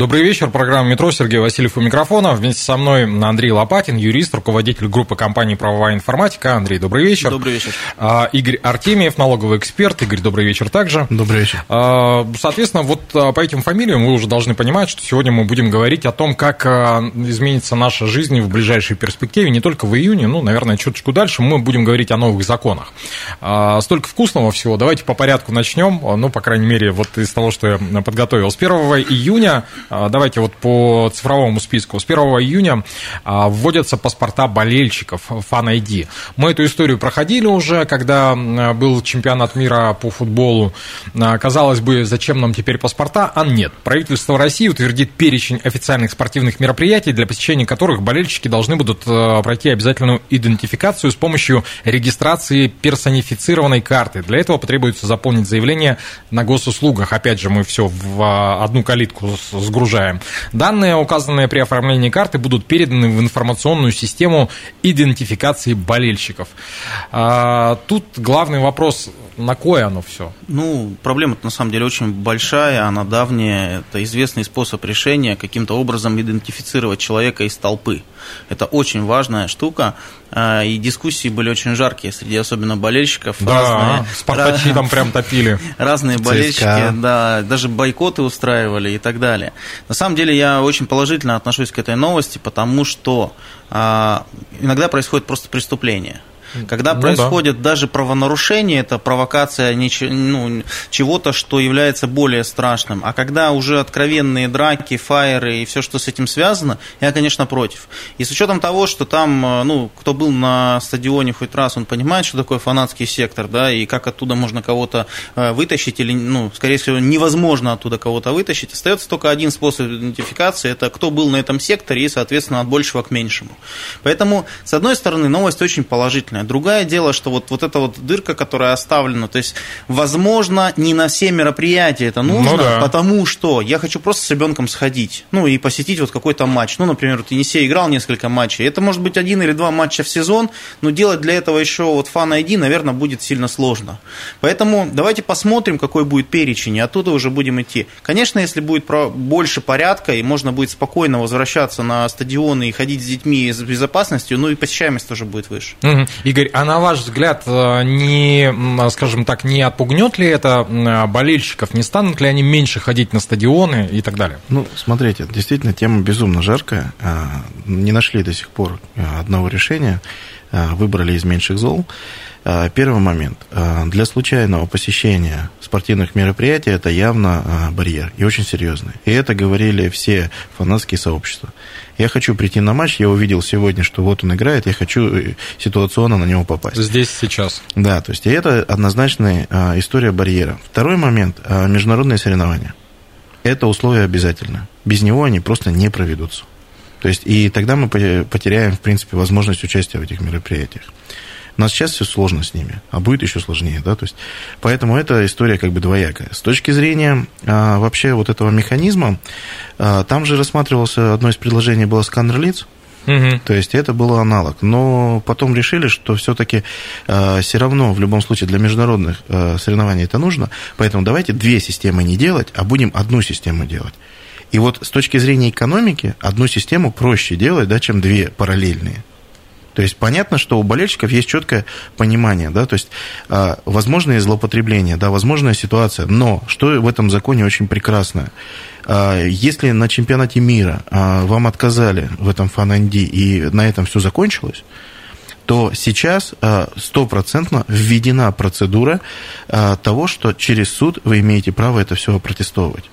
Добрый вечер. Программа «Метро». Сергей Васильев у микрофона. Вместе со мной Андрей Лопатин, юрист, руководитель группы компании «Правовая информатика». Андрей, добрый вечер. Добрый вечер. А, Игорь Артемьев, налоговый эксперт. Игорь, добрый вечер также. Добрый вечер. А, соответственно, вот а, по этим фамилиям вы уже должны понимать, что сегодня мы будем говорить о том, как изменится наша жизнь в ближайшей перспективе, не только в июне, ну, наверное, чуточку дальше мы будем говорить о новых законах. Столько вкусного всего. Давайте по порядку начнем. Ну, по крайней мере, вот из того, что я подготовил. С 1 июня давайте вот по цифровому списку. С 1 июня а, вводятся паспорта болельщиков Fan ID. Мы эту историю проходили уже, когда был чемпионат мира по футболу. А, казалось бы, зачем нам теперь паспорта? А нет. Правительство России утвердит перечень официальных спортивных мероприятий, для посещения которых болельщики должны будут пройти обязательную идентификацию с помощью регистрации персонифицированной карты. Для этого потребуется заполнить заявление на госуслугах. Опять же, мы все в одну калитку сгружаем загружаем. Данные, указанные при оформлении карты, будут переданы в информационную систему идентификации болельщиков. А, тут главный вопрос, на кое оно все? Ну, проблема на самом деле очень большая, она давняя. Это известный способ решения каким-то образом идентифицировать человека из толпы. Это очень важная штука. А, и дискуссии были очень жаркие среди особенно болельщиков. Да, разные, спартачи раз, там прям топили. Разные болельщики, да, даже бойкоты устраивали и так далее. На самом деле я очень положительно отношусь к этой новости, потому что а, иногда происходит просто преступление. Когда ну, происходит да. даже правонарушение, это провокация ну, чего-то, что является более страшным. А когда уже откровенные драки, фаеры и все, что с этим связано, я, конечно, против. И с учетом того, что там, э, ну, кто был на стадионе хоть раз, он понимает, что такое фанатский сектор, да, и как оттуда можно кого-то э, вытащить, или, ну, скорее всего, невозможно оттуда кого-то вытащить. Остается только один способ идентификации, это кто был на этом секторе и, соответственно, от большего к меньшему. Поэтому, с одной стороны, новость очень положительная наверное. Другое дело, что вот, вот эта вот дырка, которая оставлена, то есть, возможно, не на все мероприятия это нужно, ну, да. потому что я хочу просто с ребенком сходить, ну, и посетить вот какой-то матч. Ну, например, вот Енисей играл несколько матчей. Это может быть один или два матча в сезон, но делать для этого еще вот фан ID, наверное, будет сильно сложно. Поэтому давайте посмотрим, какой будет перечень, и оттуда уже будем идти. Конечно, если будет больше порядка, и можно будет спокойно возвращаться на стадионы и ходить с детьми с безопасностью, ну и посещаемость тоже будет выше. Угу. Игорь, а на ваш взгляд, э, не, скажем так, не отпугнет ли это болельщиков? Не станут ли они меньше ходить на стадионы и так далее? Ну, смотрите, действительно, тема безумно жаркая. А, не нашли до сих пор э, одного решения. Выбрали из меньших зол. А, первый момент. Для случайного посещения спортивных мероприятий это явно барьер и очень серьезный. И это говорили все фанатские сообщества. Я хочу прийти на матч, я увидел сегодня, что вот он играет, я хочу э, ситуационно на него попасть. Здесь, сейчас. Да, то есть это однозначная а, история барьера. Второй момент а, – международные соревнования. Это условие обязательно. Без него они просто не проведутся. То есть, и тогда мы потеряем, в принципе, возможность участия в этих мероприятиях. У нас сейчас все сложно с ними, а будет еще сложнее, да, то есть, поэтому эта история как бы двоякая. С точки зрения а, вообще вот этого механизма, а, там же рассматривался, одно из предложений было сканер лиц, Угу. То есть это был аналог. Но потом решили, что все-таки э, а, все равно в любом случае для международных э, соревнований это нужно. Поэтому давайте две системы не делать, а будем одну систему делать. И вот с точки зрения экономики одну систему проще делать, да, чем две параллельные. То есть понятно, что у болельщиков есть четкое понимание, да, то есть э, возможные злоупотребления, да, возможная ситуация, но что в этом законе очень прекрасно, э, если на чемпионате мира э, вам отказали в этом фан и на этом все закончилось, то сейчас стопроцентно введена процедура того, что через суд вы имеете право это все опротестовывать.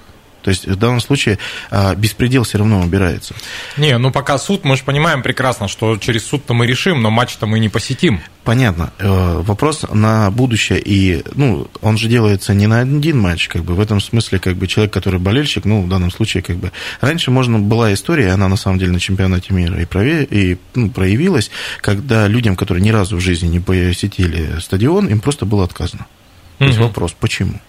То есть в данном случае а, беспредел все равно убирается. Не, ну пока суд, мы же понимаем прекрасно, что через суд-то мы решим, но матч-то мы не посетим. Понятно. Э, вопрос на будущее, и, ну, он же делается не на один матч, как бы, в этом смысле, как бы, человек, который болельщик, ну, в данном случае, как бы, раньше можно, была история, она, на самом деле, на чемпионате мира и, прове, и ну, проявилась, когда людям, которые ни разу в жизни не посетили стадион, им просто было отказано. То есть вопрос, почему?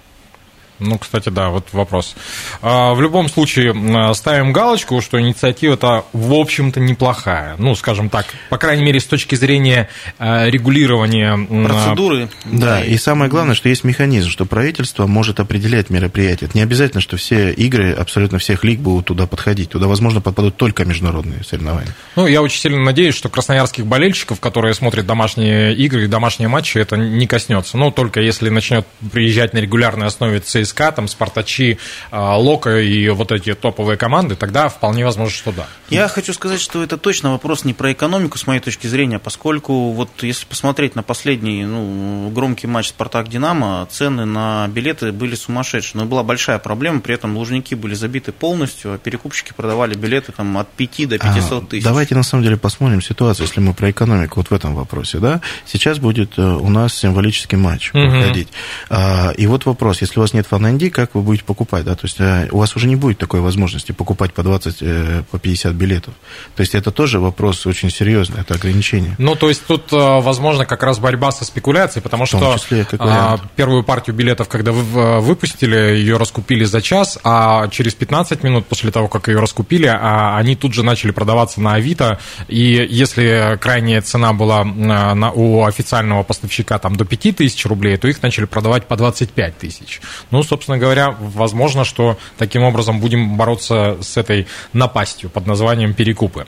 Ну, кстати, да, вот вопрос. А, в любом случае, ставим галочку, что инициатива-то, в общем-то, неплохая. Ну, скажем так, по крайней мере, с точки зрения а, регулирования... Процедуры. Да, и самое главное, что есть механизм, что правительство может определять мероприятия. Это не обязательно, что все игры абсолютно всех лиг будут туда подходить. Туда, возможно, подпадут только международные соревнования. Ну, я очень сильно надеюсь, что красноярских болельщиков, которые смотрят домашние игры и домашние матчи, это не коснется. Ну, только если начнет приезжать на регулярной основе ЦСКА, ЦСКА, там, Спартачи, а, Лока и вот эти топовые команды, тогда вполне возможно, что да. Я хочу сказать, что это точно вопрос не про экономику, с моей точки зрения, поскольку вот если посмотреть на последний ну, громкий матч «Спартак-Динамо», цены на билеты были сумасшедшие. Но была большая проблема, при этом лужники были забиты полностью, а перекупщики продавали билеты там, от 5 до 500 а, тысяч. А, давайте на самом деле посмотрим ситуацию, если мы про экономику вот в этом вопросе. Да? Сейчас будет э, у нас символический матч угу. проходить. А, и вот вопрос, если у вас нет Фан как вы будете покупать, да, то есть э, у вас уже не будет такой возможности покупать по 20, э, по 50 билетов. То есть это тоже вопрос очень серьезный, это ограничение. Ну, то есть тут, э, возможно, как раз борьба со спекуляцией, потому что числе, а, первую партию билетов, когда вы выпустили, ее раскупили за час, а через 15 минут после того, как ее раскупили, а, они тут же начали продаваться на Авито, и если крайняя цена была на, у официального поставщика там до 5000 рублей, то их начали продавать по 25 тысяч. Ну, собственно говоря, возможно, что таким образом будем бороться с этой напастью под названием перекупы.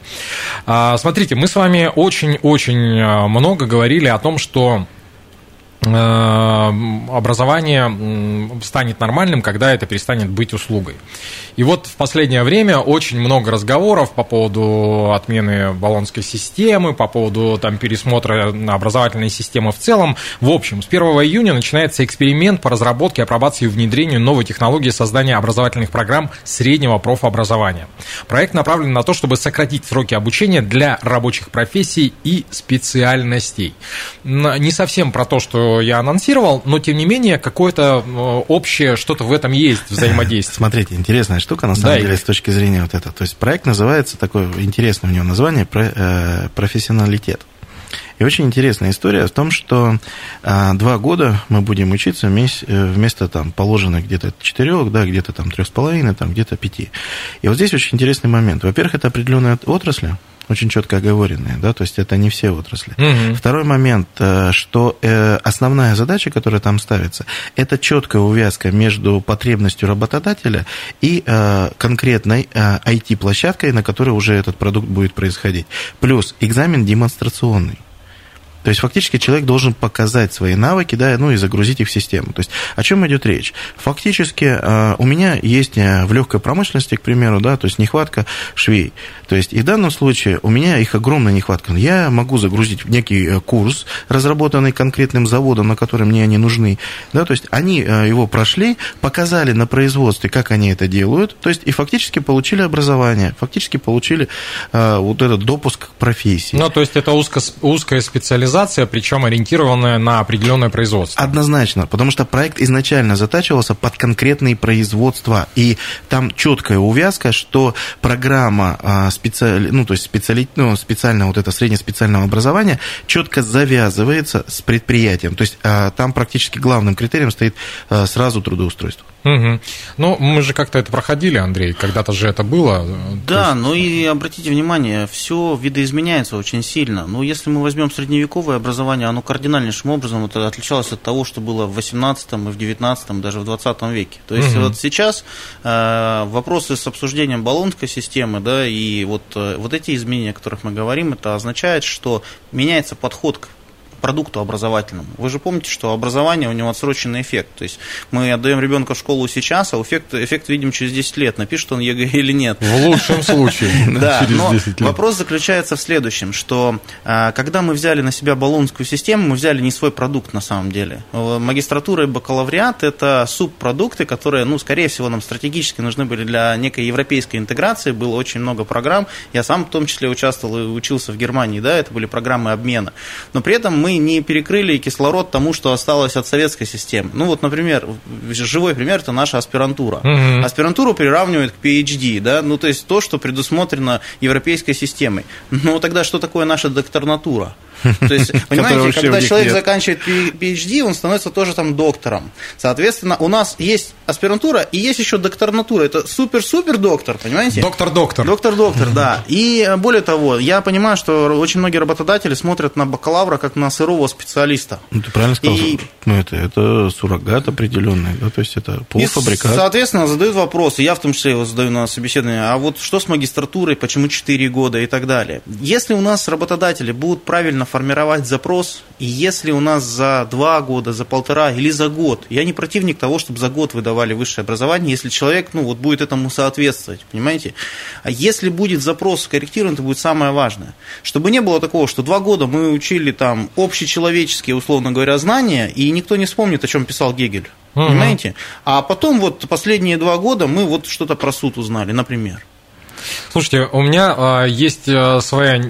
А, смотрите, мы с вами очень-очень а, много говорили о том, что образование станет нормальным, когда это перестанет быть услугой. И вот в последнее время очень много разговоров по поводу отмены баллонской системы, по поводу там, пересмотра образовательной системы в целом. В общем, с 1 июня начинается эксперимент по разработке, апробации и внедрению новой технологии создания образовательных программ среднего профобразования. Проект направлен на то, чтобы сократить сроки обучения для рабочих профессий и специальностей. Не совсем про то, что я анонсировал, но тем не менее какое-то э, общее что-то в этом есть взаимодействие. Смотрите, интересная штука на самом да, деле с точки зрения вот этого. То есть проект называется, такое интересное у него название, э, профессионалитет. И очень интересная история в том, что а, два года мы будем учиться вместо, вместо там, положенных где-то четырех, да, где-то там трех с половиной, там где-то пяти. И вот здесь очень интересный момент. Во-первых, это определенные отрасли, очень четко оговоренные, да, то есть это не все отрасли. Угу. Второй момент, э, что э, основная задача, которая там ставится, это четкая увязка между потребностью работодателя и э, конкретной IT-площадкой, на которой уже этот продукт будет происходить. Плюс экзамен демонстрационный. То есть фактически человек должен показать свои навыки, да, ну и загрузить их в систему. То есть о чем идет речь? Фактически э, у меня есть э, в легкой промышленности, к примеру, да, то есть нехватка швей. То есть и в данном случае у меня их огромная нехватка. Я могу загрузить некий э, курс, разработанный конкретным заводом, на который мне они нужны, да, то есть они его прошли, показали на производстве, как они это делают, то есть и фактически получили образование, фактически получили вот этот допуск к профессии. Ну, то есть это узко, узкая специализация специализация, причем ориентированная на определенное производство. Однозначно, потому что проект изначально затачивался под конкретные производства, и там четкая увязка, что программа а, специали... ну, то есть специали... ну, специального вот это среднеспециального образования четко завязывается с предприятием. То есть а, там практически главным критерием стоит а, сразу трудоустройство. Угу. Ну, мы же как-то это проходили, Андрей, когда-то же это было. Да, есть... ну и обратите внимание, все видоизменяется очень сильно. Ну, если мы возьмем средневековое образование, оно кардинальнейшим образом это отличалось от того, что было в 18 и в 19 даже в 20 веке. То есть угу. вот сейчас э, вопросы с обсуждением баллонской системы, да, и вот, э, вот эти изменения, о которых мы говорим, это означает, что меняется подход к продукту образовательному. Вы же помните, что образование у него отсроченный эффект. То есть мы отдаем ребенка в школу сейчас, а эффект, эффект видим через 10 лет, напишет он ЕГЭ или нет. В лучшем случае. Да, но вопрос заключается в следующем, что а, когда мы взяли на себя болонскую систему, мы взяли не свой продукт на самом деле. Магистратура и бакалавриат – это субпродукты, которые, ну, скорее всего, нам стратегически нужны были для некой европейской интеграции. Было очень много программ. Я сам в том числе участвовал и учился в Германии, да, это были программы обмена. Но при этом мы не перекрыли кислород тому, что осталось от советской системы. Ну, вот, например, живой пример – это наша аспирантура. Угу. Аспирантуру приравнивают к PhD, да, ну, то есть то, что предусмотрено европейской системой. Ну, тогда что такое наша докторнатура? То есть, понимаете, когда человек заканчивает PhD, он становится тоже там доктором. Соответственно, у нас есть аспирантура и есть еще докторнатура. Это супер-супер доктор, понимаете? Доктор-доктор. Доктор-доктор, да. И э, более того, я понимаю, что очень многие работодатели смотрят на бакалавра как на сырого специалиста. Ну, ты правильно сказал. И... Ну, это, это суррогат определенный, да, то есть это полуфабрикат. И, соответственно, задают вопросы, я в том числе его задаю на собеседовании, а вот что с магистратурой, почему 4 года и так далее. Если у нас работодатели будут правильно формировать запрос, и если у нас за два года, за полтора или за год, я не противник того, чтобы за год выдавали высшее образование, если человек, ну, вот будет этому соответствовать, понимаете? А если будет запрос скорректирован, это будет самое важное. Чтобы не было такого, что два года мы учили там общечеловеческие, условно говоря, знания, и никто не вспомнит, о чем писал Гегель. Понимаете? А потом вот последние два года мы вот что-то про суд узнали, например. Слушайте, у меня э, есть э, своя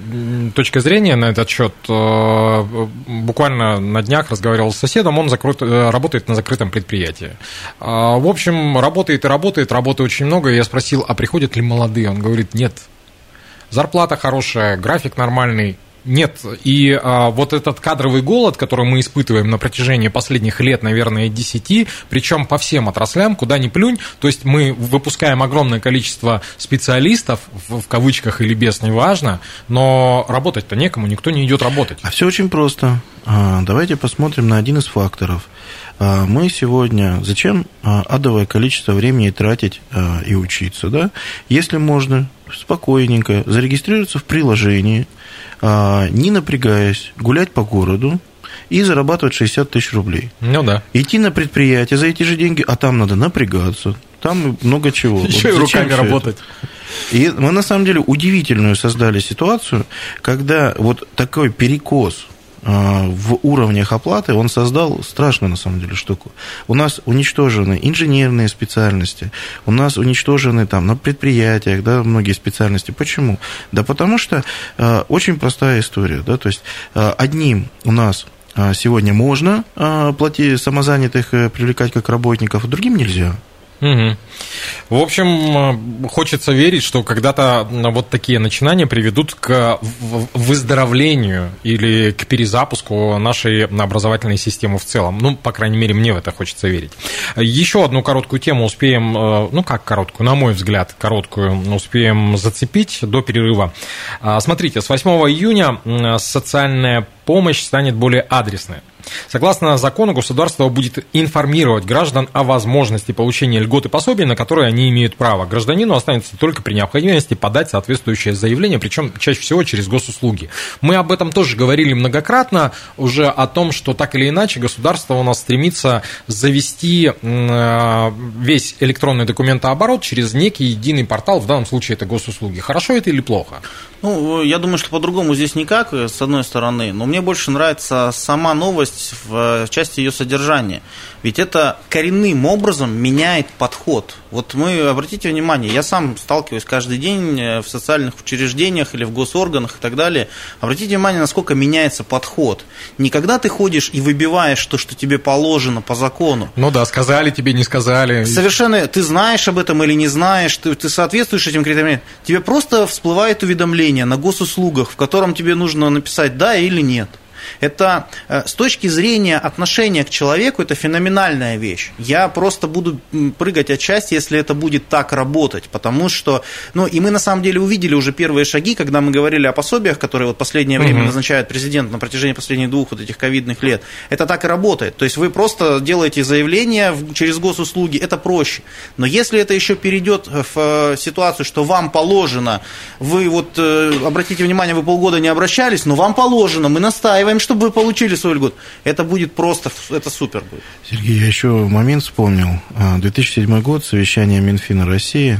точка зрения на этот счет. Э, буквально на днях разговаривал с соседом, он закрыт, э, работает на закрытом предприятии. В общем, работает и работает, работы очень много. Я спросил, а приходят ли молодые? Он говорит, нет. Зарплата хорошая, график нормальный, нет, и а, вот этот кадровый голод, который мы испытываем на протяжении последних лет, наверное, 10, причем по всем отраслям, куда ни плюнь, то есть мы выпускаем огромное количество специалистов, в, в кавычках или без, неважно, но работать-то некому, никто не идет работать. А все очень просто. А, давайте посмотрим на один из факторов. А, мы сегодня зачем а, адовое количество времени тратить и учиться, да? Если можно спокойненько зарегистрироваться в приложении, не напрягаясь, гулять по городу и зарабатывать 60 тысяч рублей. Ну да. Идти на предприятие за эти же деньги, а там надо напрягаться, там много чего. Еще вот и руками работать. И мы на самом деле удивительную создали ситуацию, когда вот такой перекос а, в уровнях оплаты он создал страшную, на самом деле, штуку. У нас уничтожены инженерные специальности, у нас уничтожены там на предприятиях, да, многие специальности. Почему? Да потому что э, очень простая история, да, то есть э, одним у нас сегодня можно э, платить самозанятых привлекать как работников, а другим нельзя. Угу. В общем, хочется верить, что когда-то вот такие начинания приведут к выздоровлению или к перезапуску нашей образовательной системы в целом. Ну, по крайней мере, мне в это хочется верить. Еще одну короткую тему успеем, э, ну как короткую, на мой взгляд, короткую, успеем зацепить до перерыва. А, смотрите, с 8 июня социальная помощь станет более адресной. Согласно закону, государство будет информировать граждан о возможности получения льгот и пособий, на которые они имеют право. Гражданину останется только при необходимости подать соответствующее заявление, причем чаще всего через госуслуги. Мы об этом тоже говорили многократно, уже о том, что так или иначе государство у нас стремится завести э, весь электронный документооборот через некий единый портал, в данном случае это госуслуги. Хорошо это или плохо? Ну, я думаю, что по-другому здесь никак, с одной стороны, но мне больше нравится сама новость в части ее содержания. Ведь это коренным образом меняет подход. Вот мы, обратите внимание, я сам сталкиваюсь каждый день э, в социальных учреждениях или в госорганах и так далее. Обратите внимание, насколько меняется подход. Не когда ты ходишь и выбиваешь то, что тебе положено по закону. Ну да, сказали тебе, не сказали. Совершенно, ты знаешь об этом или не знаешь, ты, ты соответствуешь этим критериям. Тебе просто всплывает уведомление на госуслугах, в котором тебе нужно написать «да» или «нет». Это э, с точки зрения отношения к человеку, это феноменальная вещь. Я просто буду прыгать от счастья, если это будет так работать, потому что, ну, и мы на самом деле увидели уже первые шаги, когда мы говорили о пособиях, которые вот последнее время угу. назначает президент на протяжении последних двух вот этих ковидных лет. Это так и работает. То есть вы просто делаете заявление через госуслуги, это проще. Но если это еще перейдет в э, ситуацию, что вам положено, вы вот, э, обратите внимание, вы полгода не обращались, но вам положено, мы настаиваем настраиваем, чтобы вы получили свой льгот. Это будет просто, это супер будет. Сергей, я еще момент вспомнил. 2007 а, год, совещание Минфина России,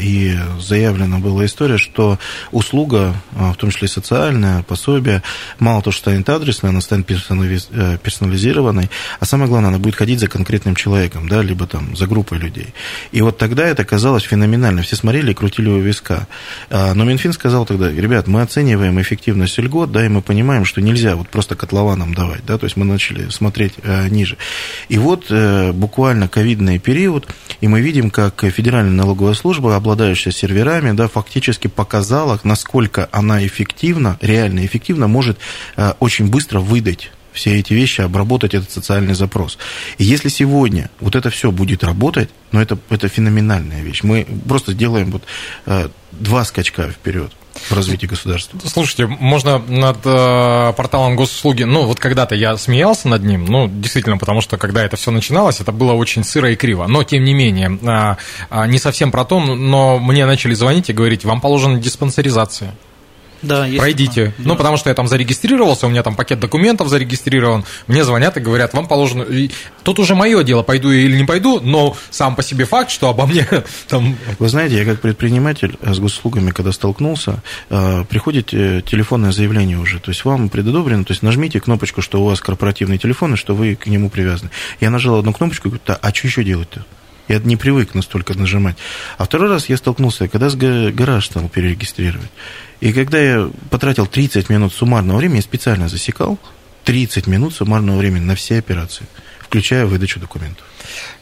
и заявлена была история, что услуга, а, в том числе социальная, пособие, мало того, что станет адресной, она станет э, персонализированной, а самое главное, она будет ходить за конкретным человеком, да, либо там за группой людей. И вот тогда это казалось феноменально. Все смотрели и крутили у виска. А, но Минфин сказал тогда, ребят, мы оцениваем эффективность льгот, да, и мы понимаем, что нельзя вот просто котлованам давать, да, то есть мы начали смотреть э, ниже. И вот э, буквально ковидный период, и мы видим, как Федеральная налоговая служба служба, обладающая серверами, да, фактически показала, насколько она эффективно, реально эффективно может э, очень быстро выдать все эти вещи, обработать этот социальный запрос. И если сегодня вот это все будет работать, ну это, это феноменальная вещь. Мы просто делаем вот э, два скачка вперед в развитии государства. Слушайте, можно над э, порталом госуслуги, ну вот когда-то я смеялся над ним, ну действительно, потому что когда это все начиналось, это было очень сыро и криво, но тем не менее, э, э, не совсем про то, но мне начали звонить и говорить, вам положена диспансеризация. Да, есть пройдите. Да. Ну, потому что я там зарегистрировался, у меня там пакет документов зарегистрирован. Мне звонят и говорят, вам положено... И тут уже мое дело, пойду или не пойду, но сам по себе факт, что обо мне там... Вы знаете, я как предприниматель с госуслугами, когда столкнулся, э, приходит э, телефонное заявление уже. То есть вам предодобрено, то есть нажмите кнопочку, что у вас корпоративный телефон, и что вы к нему привязаны. Я нажал одну кнопочку и говорю, а что еще делать-то? Я не привык настолько нажимать. А второй раз я столкнулся, когда с гараж стал перерегистрировать. И когда я потратил 30 минут суммарного времени, я специально засекал 30 минут суммарного времени на все операции, включая выдачу документов.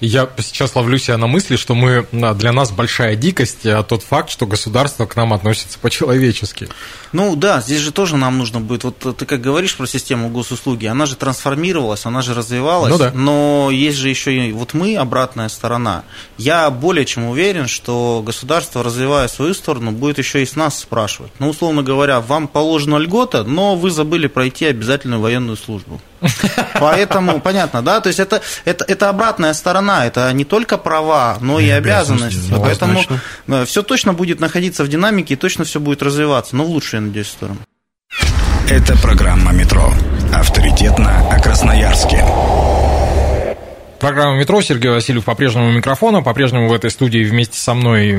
Я сейчас ловлю себя на мысли, что мы, для нас большая дикость а тот факт, что государство к нам относится по-человечески. Ну да, здесь же тоже нам нужно будет, вот ты как говоришь про систему госуслуги, она же трансформировалась, она же развивалась, ну, да. но есть же еще и вот мы, обратная сторона. Я более чем уверен, что государство, развивая свою сторону, будет еще и с нас спрашивать. Ну, условно говоря, вам положена льгота, но вы забыли пройти обязательную военную службу. Поэтому, понятно, да, то есть это, это, это обратная сторона, это не только права, но и, и обязанности. обязанности. Поэтому да, все точно будет находиться в динамике и точно все будет развиваться, но в лучшую, я надеюсь, сторону. Это программа «Метро». Авторитетно о Красноярске. Программа «Метро». Сергей Васильев по-прежнему у микрофона. По-прежнему в этой студии вместе со мной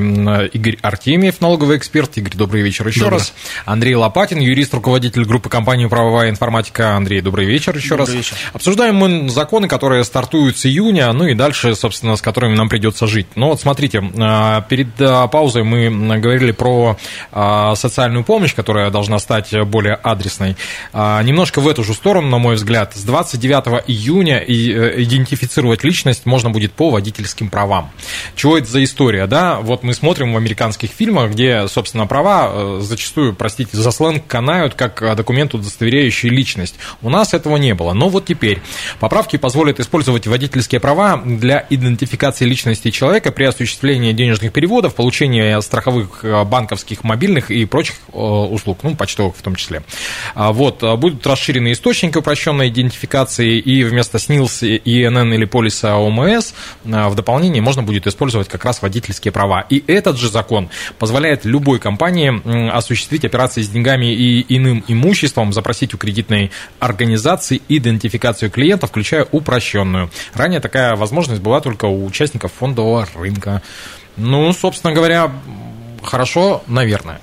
Игорь Артемьев, налоговый эксперт. Игорь, добрый вечер еще добрый. раз. Андрей Лопатин, юрист, руководитель группы компании «Правовая информатика». Андрей, добрый вечер еще добрый раз. Вечер. Обсуждаем мы законы, которые стартуют с июня, ну и дальше, собственно, с которыми нам придется жить. Но вот смотрите, а, перед а, паузой мы говорили про а, социальную помощь, которая должна стать более адресной. Немножко в эту же сторону, на мой взгляд. С 29 июня э, идентифицировать идентифицировать личность можно будет по водительским правам. Чего это за история, да? Вот мы смотрим в американских фильмах, где, собственно, права э, зачастую, простите за сленг, канают как э, документ, удостоверяющий личность. У нас этого не было. Но вот теперь поправки позволят использовать водительские права для идентификации личности человека при осуществлении денежных переводов, получении страховых э, банковских, мобильных и прочих услуг, ну, почтовых в том числе. А вот, будут расширены источники упрощенной идентификации, и вместо СНИЛС, ИНН или полиса ОМС а, в дополнение можно будет использовать как раз водительские права. И этот же закон позволяет любой компании осуществить операции с деньгами и иным имуществом, запросить у кредитной организации идентификацию клиента, включая упрощенную. Ранее такая возможность была только у участников фондового рынка. Ну, собственно говоря, хорошо, наверное.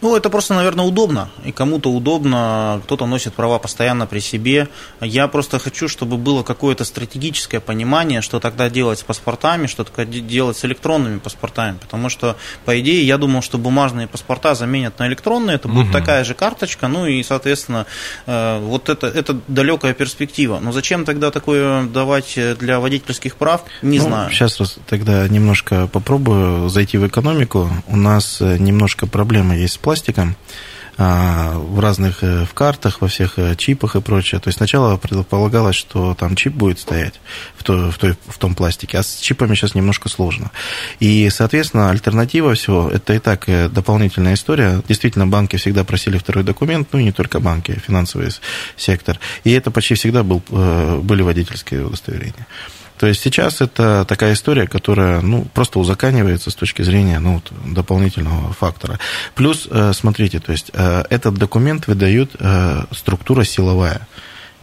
Ну, это просто, наверное, удобно. И кому-то удобно, кто-то носит права постоянно при себе. Я просто хочу, чтобы было какое-то стратегическое понимание, что тогда делать с паспортами, что тогда делать с электронными паспортами. Потому что, по идее, я думал, что бумажные паспорта заменят на электронные. Это будет угу. такая же карточка. Ну и, соответственно, э, вот это, это далекая перспектива. Но зачем тогда такое давать для водительских прав, не ну, знаю. Сейчас тогда немножко попробую зайти в экономику. У нас немножко проблемы есть с пластиком а, в разных э, в картах, во всех э, чипах и прочее. То есть сначала предполагалось, что там чип будет стоять в, той, в, той, в том пластике, а с чипами сейчас немножко сложно. И, соответственно, альтернатива всего, это и так э, дополнительная история. Действительно, банки всегда просили второй документ, ну и не только банки, финансовый сектор. И это почти всегда был, были водительские удостоверения. То есть сейчас это такая история, которая ну, просто узаканивается с точки зрения ну, вот, дополнительного фактора. Плюс, э, смотрите, то есть э, этот документ выдает э, структура силовая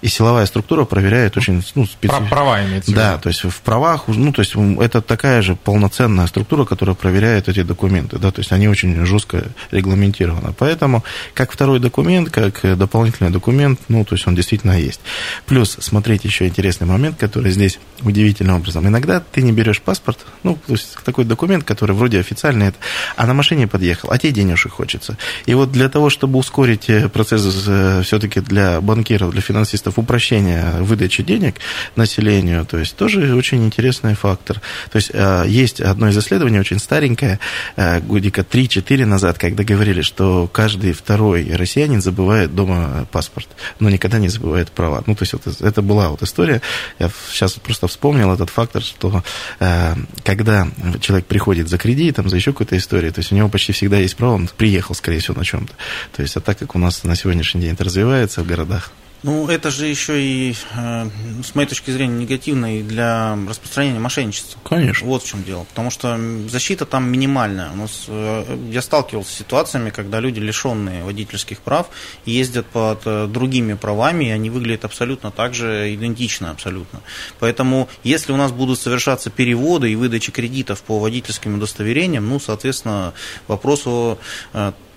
и силовая структура проверяет очень ну, специфично. Права имеется Да, то есть в правах, ну, то есть это такая же полноценная структура, которая проверяет эти документы, да, то есть они очень жестко регламентированы. Поэтому как второй документ, как дополнительный документ, ну, то есть он действительно есть. Плюс, смотрите, еще интересный момент, который здесь удивительным образом. Иногда ты не берешь паспорт, ну, то есть такой документ, который вроде официальный, а на машине подъехал, а тебе денежек хочется. И вот для того, чтобы ускорить э, процесс э, все-таки для банкиров, для финансистов, специалистов упрощения выдачи денег населению, то есть тоже очень интересный фактор. То есть э, есть одно из исследований, очень старенькое, э, годика 3-4 назад, когда говорили, что каждый второй россиянин забывает дома паспорт, но никогда не забывает права. Ну, то есть вот это была вот история. Я сейчас просто вспомнил этот фактор, что э, когда человек приходит за кредитом, за еще какой-то историей, то есть у него почти всегда есть право, он приехал, скорее всего, на чем-то. То есть, а так как у нас на сегодняшний день это развивается в городах, ну, это же еще и, э, с моей точки зрения, негативно и для распространения мошенничества. Конечно. Вот в чем дело. Потому что защита там минимальная. У нас, э, я сталкивался с ситуациями, когда люди, лишенные водительских прав, ездят под э, другими правами, и они выглядят абсолютно так же, идентично абсолютно. Поэтому, если у нас будут совершаться переводы и выдача кредитов по водительским удостоверениям, ну, соответственно, вопрос о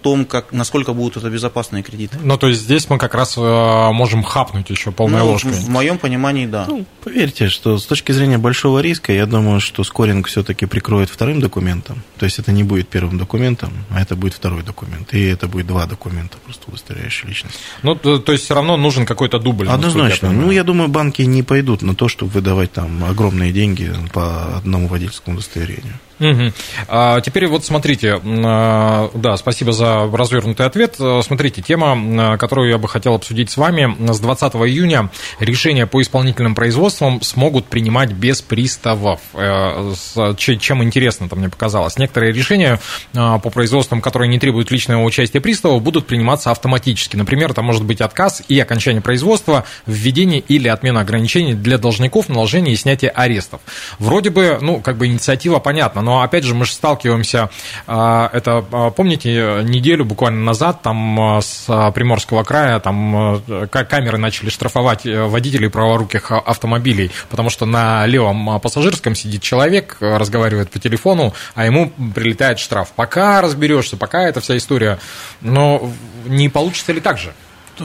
том, как, насколько будут это безопасные кредиты. Ну, то есть здесь мы как раз э, можем хапнуть еще полной ну, ложкой. В моем понимании, да. Ну, поверьте, что с точки зрения большого риска, я думаю, что скоринг все-таки прикроет вторым документом. То есть это не будет первым документом, а это будет второй документ. И это будет два документа, просто удостоверяющие личность. Ну, то, то есть все равно нужен какой-то дубль. Однозначно. Я ну, я думаю, банки не пойдут на то, чтобы выдавать там огромные деньги по одному водительскому удостоверению. Угу. А, теперь вот смотрите, а, да, спасибо за развернутый ответ. Смотрите, тема, которую я бы хотел обсудить с вами. С 20 июня решения по исполнительным производствам смогут принимать без приставов. Э, чем интересно там мне показалось. Некоторые решения а, по производствам, которые не требуют личного участия приставов, будут приниматься автоматически. Например, там может быть отказ и окончание производства, введение или отмена ограничений для должников, наложение и снятие арестов. Вроде бы, ну, как бы инициатива понятна, но опять же мы же сталкиваемся, а, это, а, помните, неделю буквально назад там а, с Приморского края там камеры начали штрафовать э, водителей праворуких автомобилей, потому что на левом пассажирском сидит человек, разговаривает по телефону, а ему прилетает штраф. Пока разберешься, пока эта вся история, но не получится ли так же?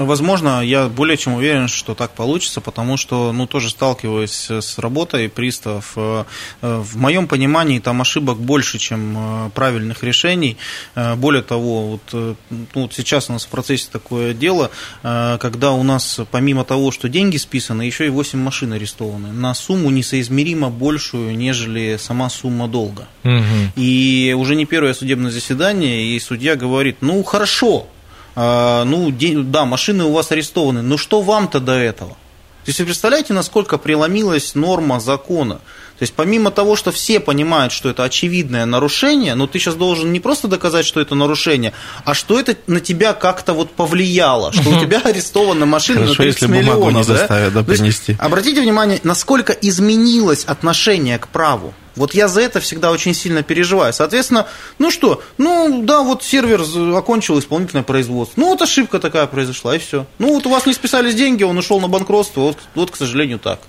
Возможно, я более чем уверен, что так получится, потому что, ну, тоже сталкиваясь с работой приставов, э, э, в моем понимании там ошибок больше, чем э, правильных решений. Более того, вот, ну, вот сейчас у нас в процессе такое дело, когда у нас помимо того, что деньги списаны, еще и 8 машин арестованы на сумму несоизмеримо большую, нежели сама сумма долга. Угу. И уже не первое судебное заседание, и судья говорит, ну, хорошо, ну, да, машины у вас арестованы, но что вам-то до этого? То есть вы представляете, насколько преломилась норма закона? То есть помимо того, что все понимают, что это очевидное нарушение, но ты сейчас должен не просто доказать, что это нарушение, а что это на тебя как-то вот повлияло, что у тебя арестована машина Хорошо, на 30 если миллионов. Не заставят, да? Да, принести. Есть, обратите внимание, насколько изменилось отношение к праву. Вот я за это всегда очень сильно переживаю. Соответственно, ну что, ну да, вот сервер окончил исполнительное производство. Ну вот ошибка такая произошла, и все. Ну вот у вас не списались деньги, он ушел на банкротство, вот, вот к сожалению, так.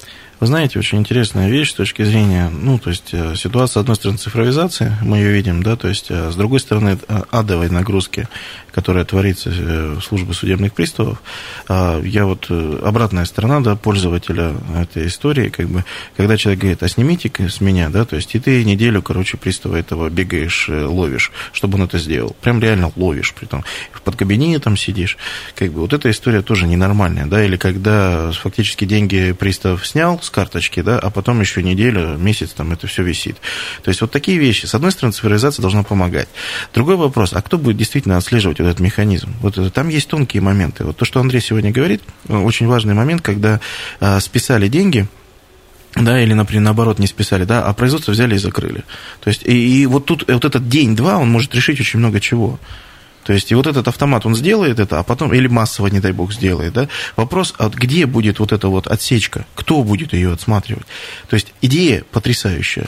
Вы знаете, очень интересная вещь с точки зрения, ну, то есть э, ситуация, с одной стороны, цифровизации, мы ее видим, да, то есть э, с другой стороны, э, адовой нагрузки, которая творится в службе судебных приставов. А, я вот обратная сторона, да, пользователя этой истории, как бы, когда человек говорит, а снимите с меня, да, то есть и ты неделю, короче, пристава этого бегаешь, ловишь, чтобы он это сделал. Прям реально ловишь, при том под кабинетом сидишь, как бы, вот эта история тоже ненормальная, да, или когда фактически деньги пристав снял, с карточки, да, а потом еще неделю, месяц там это все висит. То есть вот такие вещи. С одной стороны, цифровизация должна помогать. Другой вопрос, а кто будет действительно отслеживать вот этот механизм? Вот там есть тонкие моменты. Вот то, что Андрей сегодня говорит, очень важный момент, когда а, списали деньги, да, или, например, наоборот, не списали, да, а производство взяли и закрыли. То есть, и, и вот тут, вот этот день-два, он может решить очень много чего. То есть, и вот этот автомат, он сделает это, а потом, или массово, не дай бог, сделает, да? Вопрос, а где будет вот эта вот отсечка? Кто будет ее отсматривать? То есть, идея потрясающая,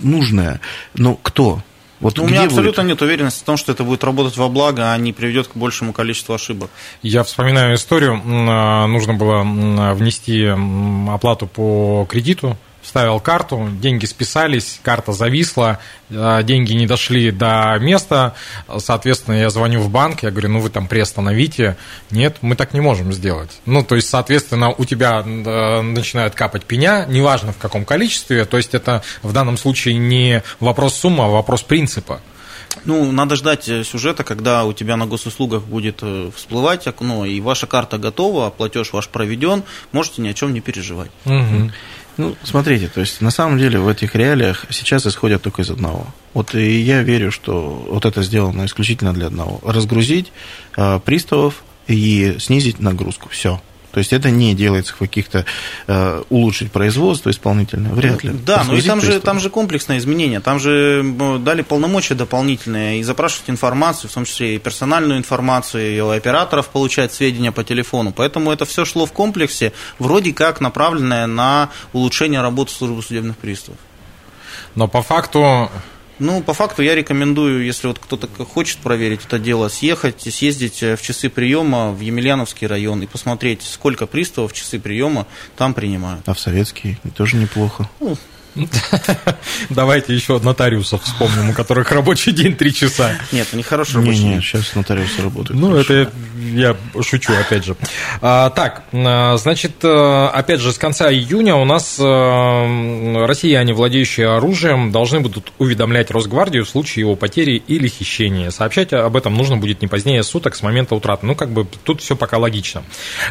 нужная, но кто? Вот ну, у меня абсолютно будет? нет уверенности в том, что это будет работать во благо, а не приведет к большему количеству ошибок. Я вспоминаю историю. А, нужно было внести оплату по кредиту вставил карту, деньги списались, карта зависла, а, деньги не дошли до места, соответственно, я звоню в банк, я говорю, ну вы там приостановите. Нет, мы так не можем сделать. Ну, то есть, соответственно, у тебя начинает капать пеня, неважно в каком количестве, то есть это в данном случае не вопрос суммы, а вопрос принципа. Ну, надо ждать э, сюжета, когда у тебя на госуслугах будет э, всплывать окно, и ваша карта готова, платеж ваш проведен, можете ни о чем не переживать. Угу. Ну, смотрите, то есть на самом деле в этих реалиях сейчас исходят только из одного. Вот и я верю, что вот это сделано исключительно для одного. Разгрузить э, приставов и снизить нагрузку. Все. То есть это не делается в каких-то э, улучшить производство исполнительное, вряд ли. Да, но и там же, там же комплексное изменение, там же дали полномочия дополнительные и запрашивать информацию, в том числе и персональную информацию, и у операторов получать сведения по телефону. Поэтому это все шло в комплексе, вроде как направленное на улучшение работы службы судебных приставов. Но по факту ну, по факту я рекомендую, если вот кто-то хочет проверить это дело, съехать, съездить э, в часы приема в Емельяновский район и посмотреть, сколько приставов в часы приема там принимают. А в советский тоже неплохо. Ну, Давайте еще нотариусов вспомним, у которых рабочий день три часа. Нет, у них хороший рабочий день. Нет, сейчас нотариусы работают. Ну, это я шучу, опять же. А, так, а, значит, э, опять же, с конца июня у нас э, россияне, владеющие оружием, должны будут уведомлять Росгвардию в случае его потери или хищения. Сообщать об этом нужно будет не позднее суток с момента утраты. Ну, как бы тут все пока логично.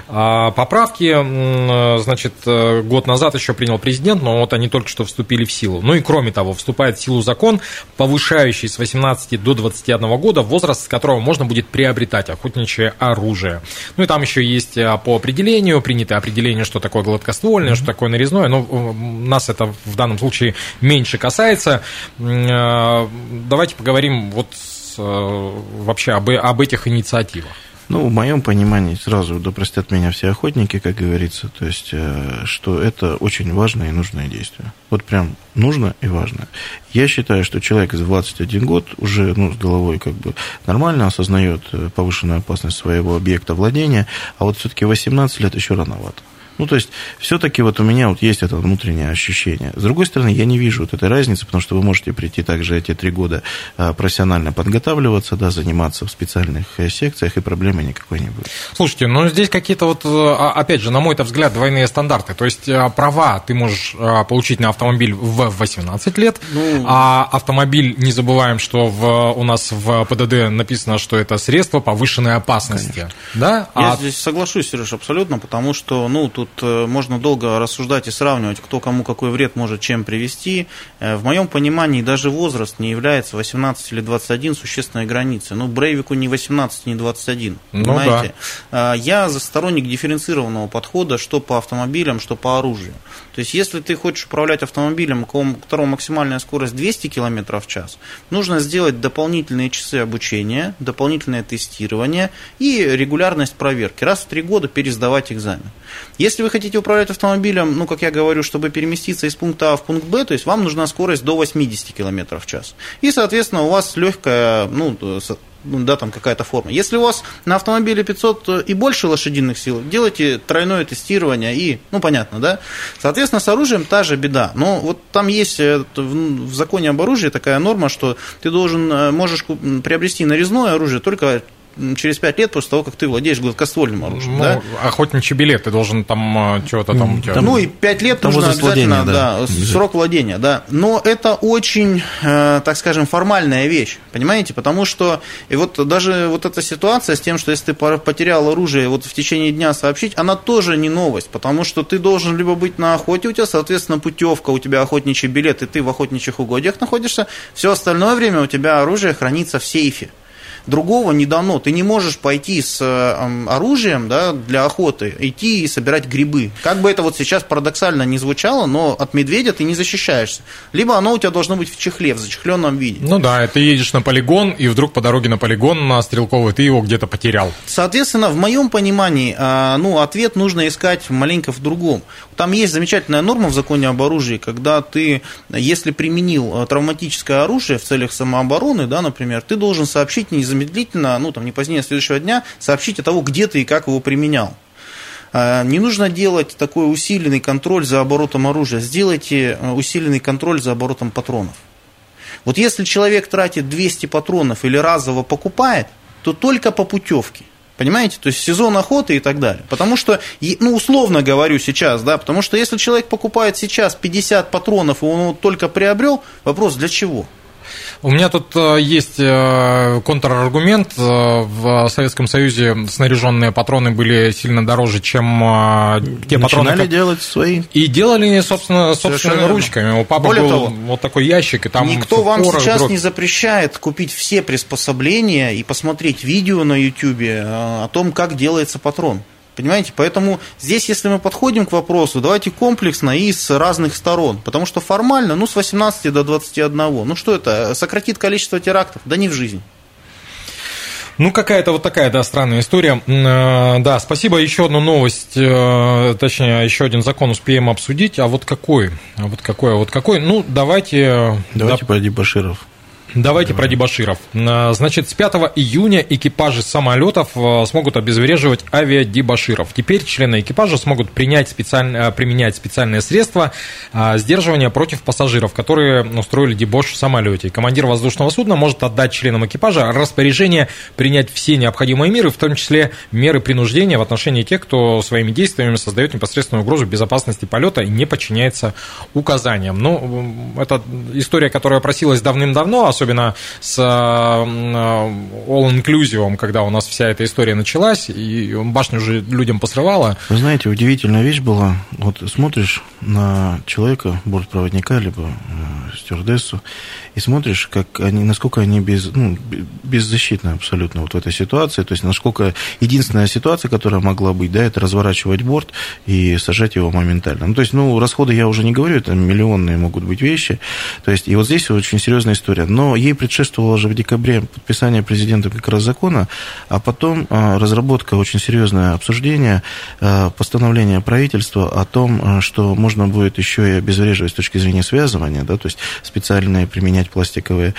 А, поправки, значит, э, год назад еще принял президент, но вот они только что вступили в силу. Ну и кроме того, вступает в силу закон, повышающий с 18 до 21 года возраст, с которого можно будет приобретать охотничье оружие. Ну и там еще есть а, по определению, принято определение, что такое гладкоствольное, mm-hmm. что такое нарезное, но э, нас это в данном случае меньше касается. Э, давайте поговорим вот э, вообще об, об этих инициативах. Ну, в моем понимании, сразу да меня все охотники, как говорится, то есть, э, что это очень важное и нужное действие. Вот прям нужно и важно. Я считаю, что человек из 21 год уже ну, с головой как бы нормально осознает э, повышенную опасность своего объекта владения, а вот все-таки 18 лет еще рановато. Ну, то есть, все-таки вот у меня вот есть это внутреннее ощущение. С другой стороны, я не вижу вот этой разницы, потому что вы можете прийти также эти три года а, профессионально подготавливаться, да, заниматься в специальных э, секциях, и проблемы никакой не будет. Слушайте, ну, здесь какие-то вот, э, а, опять же, на мой взгляд, двойные стандарты. То есть, э, права ты можешь получить на автомобиль в 18 лет, ну... а автомобиль, не забываем, что в, у нас в ПДД написано, что это средство повышенной опасности. Конечно. Да? Я а... здесь соглашусь, Сереж, абсолютно, потому что, ну, тут тут э, можно долго рассуждать и сравнивать, кто кому какой вред может чем привести. Э, в моем понимании даже возраст не является 18 или 21 существенной границей. Ну, Брейвику не 18, не 21. Ну, понимаете? Да. Э, я за сторонник дифференцированного подхода, что по автомобилям, что по оружию. То есть, если ты хочешь управлять автомобилем, у которого максимальная скорость 200 км в час, нужно сделать дополнительные часы обучения, дополнительное тестирование и регулярность проверки. Раз в три года пересдавать экзамен. Если вы хотите управлять автомобилем, ну, как я говорю, чтобы переместиться из пункта А в пункт Б, то есть вам нужна скорость до 80 км в час. И, соответственно, у вас легкая, ну, ну, да, там какая-то форма. Если у вас на автомобиле 500 и больше лошадиных сил, делайте тройное тестирование и, ну, понятно, да. Соответственно, с оружием та же беда. Но вот там есть э, в законе об оружии такая норма, что ты должен, э, можешь приобрести нарезное оружие только через 5 лет после того, как ты владеешь гладкоствольным оружием. Ну, да? охотничий билет, ты должен там что-то там... там ну, и 5 лет нужно обязательно, да, да, срок владения, да. Но это очень, э, так скажем, формальная вещь, понимаете? Потому что, и вот даже вот эта ситуация с тем, что если ты потерял оружие, вот в течение дня сообщить, она тоже не новость, потому что ты должен либо быть на охоте, у тебя, соответственно, путевка, у тебя охотничий билет, и ты в охотничьих угодьях находишься, все остальное время у тебя оружие хранится в сейфе. Другого не дано. Ты не можешь пойти с э, оружием да, для охоты, идти и собирать грибы. Как бы это вот сейчас парадоксально не звучало, но от медведя ты не защищаешься. Либо оно у тебя должно быть в чехле, в зачехленном виде. Ну да, ты едешь на полигон, и вдруг по дороге на полигон на стрелковый ты его где-то потерял. Соответственно, в моем понимании, а, ну, ответ нужно искать маленько в другом. Там есть замечательная норма в законе об оружии, когда ты, если применил э, травматическое оружие в целях самообороны, да, например, ты должен сообщить незамедлительно, ну, там, не позднее следующего дня, сообщить о того, где ты и как его применял. А, не нужно делать такой усиленный контроль за оборотом оружия. Сделайте э, усиленный контроль за оборотом патронов. Вот если человек тратит 200 патронов или разово покупает, то только по путевке – Понимаете? То есть сезон охоты и так далее. Потому что, ну, условно говорю сейчас, да, потому что если человек покупает сейчас 50 патронов, и он только приобрел, вопрос для чего? У меня тут э, есть э, контраргумент. Э, в Советском Союзе снаряженные патроны были сильно дороже, чем те Начинали патроны. Начинали делать свои. И делали, собственно, собственными ручками. У папы Более был того, вот такой ящик, и там Никто вам сейчас дрот. не запрещает купить все приспособления и посмотреть видео на YouTube о том, как делается патрон. Понимаете? Поэтому здесь, если мы подходим к вопросу, давайте комплексно и с разных сторон. Потому что формально, ну, с 18 до 21. Ну, что это? Сократит количество терактов? Да не в жизнь. Ну, какая-то вот такая, да, странная история. Э, да, спасибо. Еще одну новость, э, точнее, еще один закон успеем обсудить. А вот какой? А вот какой? А вот какой? Ну, давайте... Давайте да... про Дебаширов. Давайте Давай. про дебаширов. А, значит, с 5 июня экипажи самолетов а, смогут обезвреживать авиадебаширов. Теперь члены экипажа смогут принять специально, а, применять специальные средства сдерживания против пассажиров, которые устроили дебош в самолете. Командир воздушного судна может отдать членам экипажа распоряжение принять все необходимые меры, в том числе меры принуждения в отношении тех, кто своими действиями создает непосредственную угрозу безопасности полета и не подчиняется указаниям. Ну, это история, которая просилась давным-давно, особенно с all-inclusive, когда у нас вся эта история началась, и башню уже людям посрывала. Вы знаете, удивительная вещь была. Вот смотришь на человека, бортпроводника, либо э, стюардессу, и смотришь, как они, насколько они без, ну, беззащитны абсолютно вот в этой ситуации, то есть насколько единственная ситуация, которая могла быть, да, это разворачивать борт и сажать его моментально. Ну, то есть, ну, расходы я уже не говорю, это миллионные могут быть вещи, то есть, и вот здесь очень серьезная история. Но ей предшествовало уже в декабре подписание президента как раз закона, а потом а, разработка, очень серьезное обсуждение, а, постановление правительства о том, что можно будет еще и обезвреживать с точки зрения связывания, да, то есть специальные применять пластиковые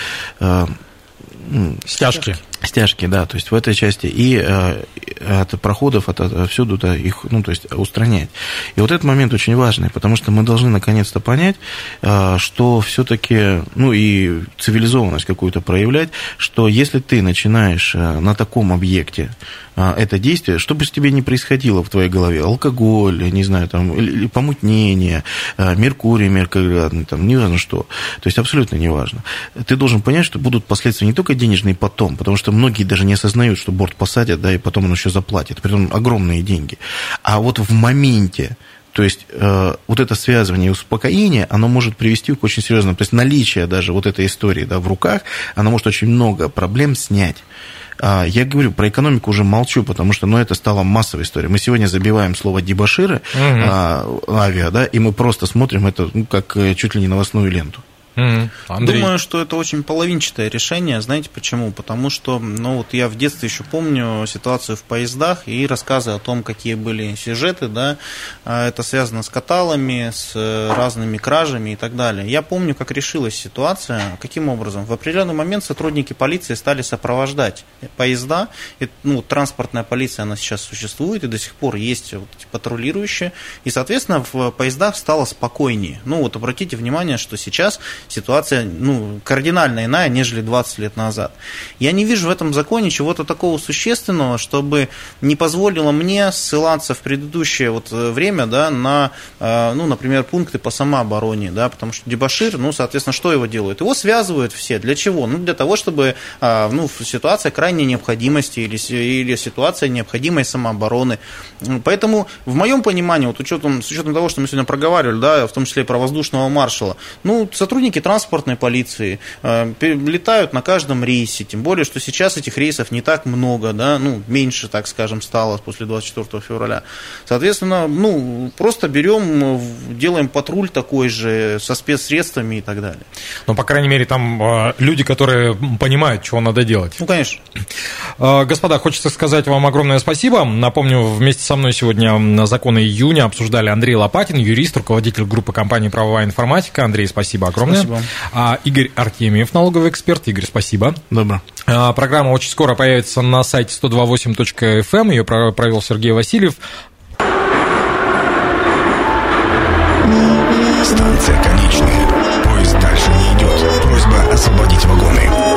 Стяжки. Стяжки, да, то есть в этой части и э, от проходов, от, отсюда -то их, ну, то есть устранять. И вот этот момент очень важный, потому что мы должны наконец-то понять, э, что все-таки, ну, и цивилизованность какую-то проявлять, что если ты начинаешь э, на таком объекте э, это действие, что бы с тебе ни происходило в твоей голове, алкоголь, не знаю, там, или помутнение, э, меркурий меркоградный, там, не важно что, то есть абсолютно не важно. Ты должен понять, что будут последствия не только денежные потом, потому что многие даже не осознают, что борт посадят, да, и потом он еще заплатит, притом огромные деньги. А вот в моменте, то есть э, вот это связывание и успокоение, оно может привести к очень серьезному, то есть наличие даже вот этой истории да, в руках, оно может очень много проблем снять. А, я говорю, про экономику уже молчу, потому что ну, это стало массовой историей. Мы сегодня забиваем слово дебаширы угу. авиа, да, и мы просто смотрим это ну, как э, чуть ли не новостную ленту. Андрей. Думаю, что это очень половинчатое решение. Знаете почему? Потому что, ну вот я в детстве еще помню ситуацию в поездах и рассказы о том, какие были сюжеты, да, а, это связано с каталами, с разными кражами и так далее. Я помню, как решилась ситуация, каким образом. В определенный момент сотрудники полиции стали сопровождать поезда. И, ну, транспортная полиция, она сейчас существует, и до сих пор есть вот эти патрулирующие. И, соответственно, в поездах стало спокойнее. Ну, вот обратите внимание, что сейчас ситуация ну, кардинально иная, нежели 20 лет назад. Я не вижу в этом законе чего-то такого существенного, чтобы не позволило мне ссылаться в предыдущее вот э, время да, на, э, ну, например, пункты по самообороне, да, потому что дебашир, ну, соответственно, что его делают? Его связывают все. Для чего? Ну, для того, чтобы э, ну, ситуация крайней необходимости или, или ситуация необходимой самообороны. Поэтому, в моем понимании, вот учетом, с учетом того, что мы сегодня проговаривали, да, в том числе и про воздушного маршала, ну, сотрудники сотрудники транспортной полиции э, летают на каждом рейсе, тем более, что сейчас этих рейсов не так много, да, ну, меньше, так скажем, стало после 24 февраля. Соответственно, ну, просто берем, делаем патруль такой же со спецсредствами и так далее. Ну, по крайней мере, там э, люди, которые понимают, чего надо делать. Ну, конечно. Э, господа, хочется сказать вам огромное спасибо. Напомню, вместе со мной сегодня законы июня обсуждали Андрей Лопатин, юрист, руководитель группы компании «Правовая информатика». Андрей, спасибо огромное. Спасибо. А, Игорь Артемьев, налоговый эксперт. Игорь, спасибо. Добро. А, программа очень скоро появится на сайте 128.fm. Эм. Ее провел Сергей Васильев. Станция конечная. Поезд дальше не идет. Просьба освободить вагоны.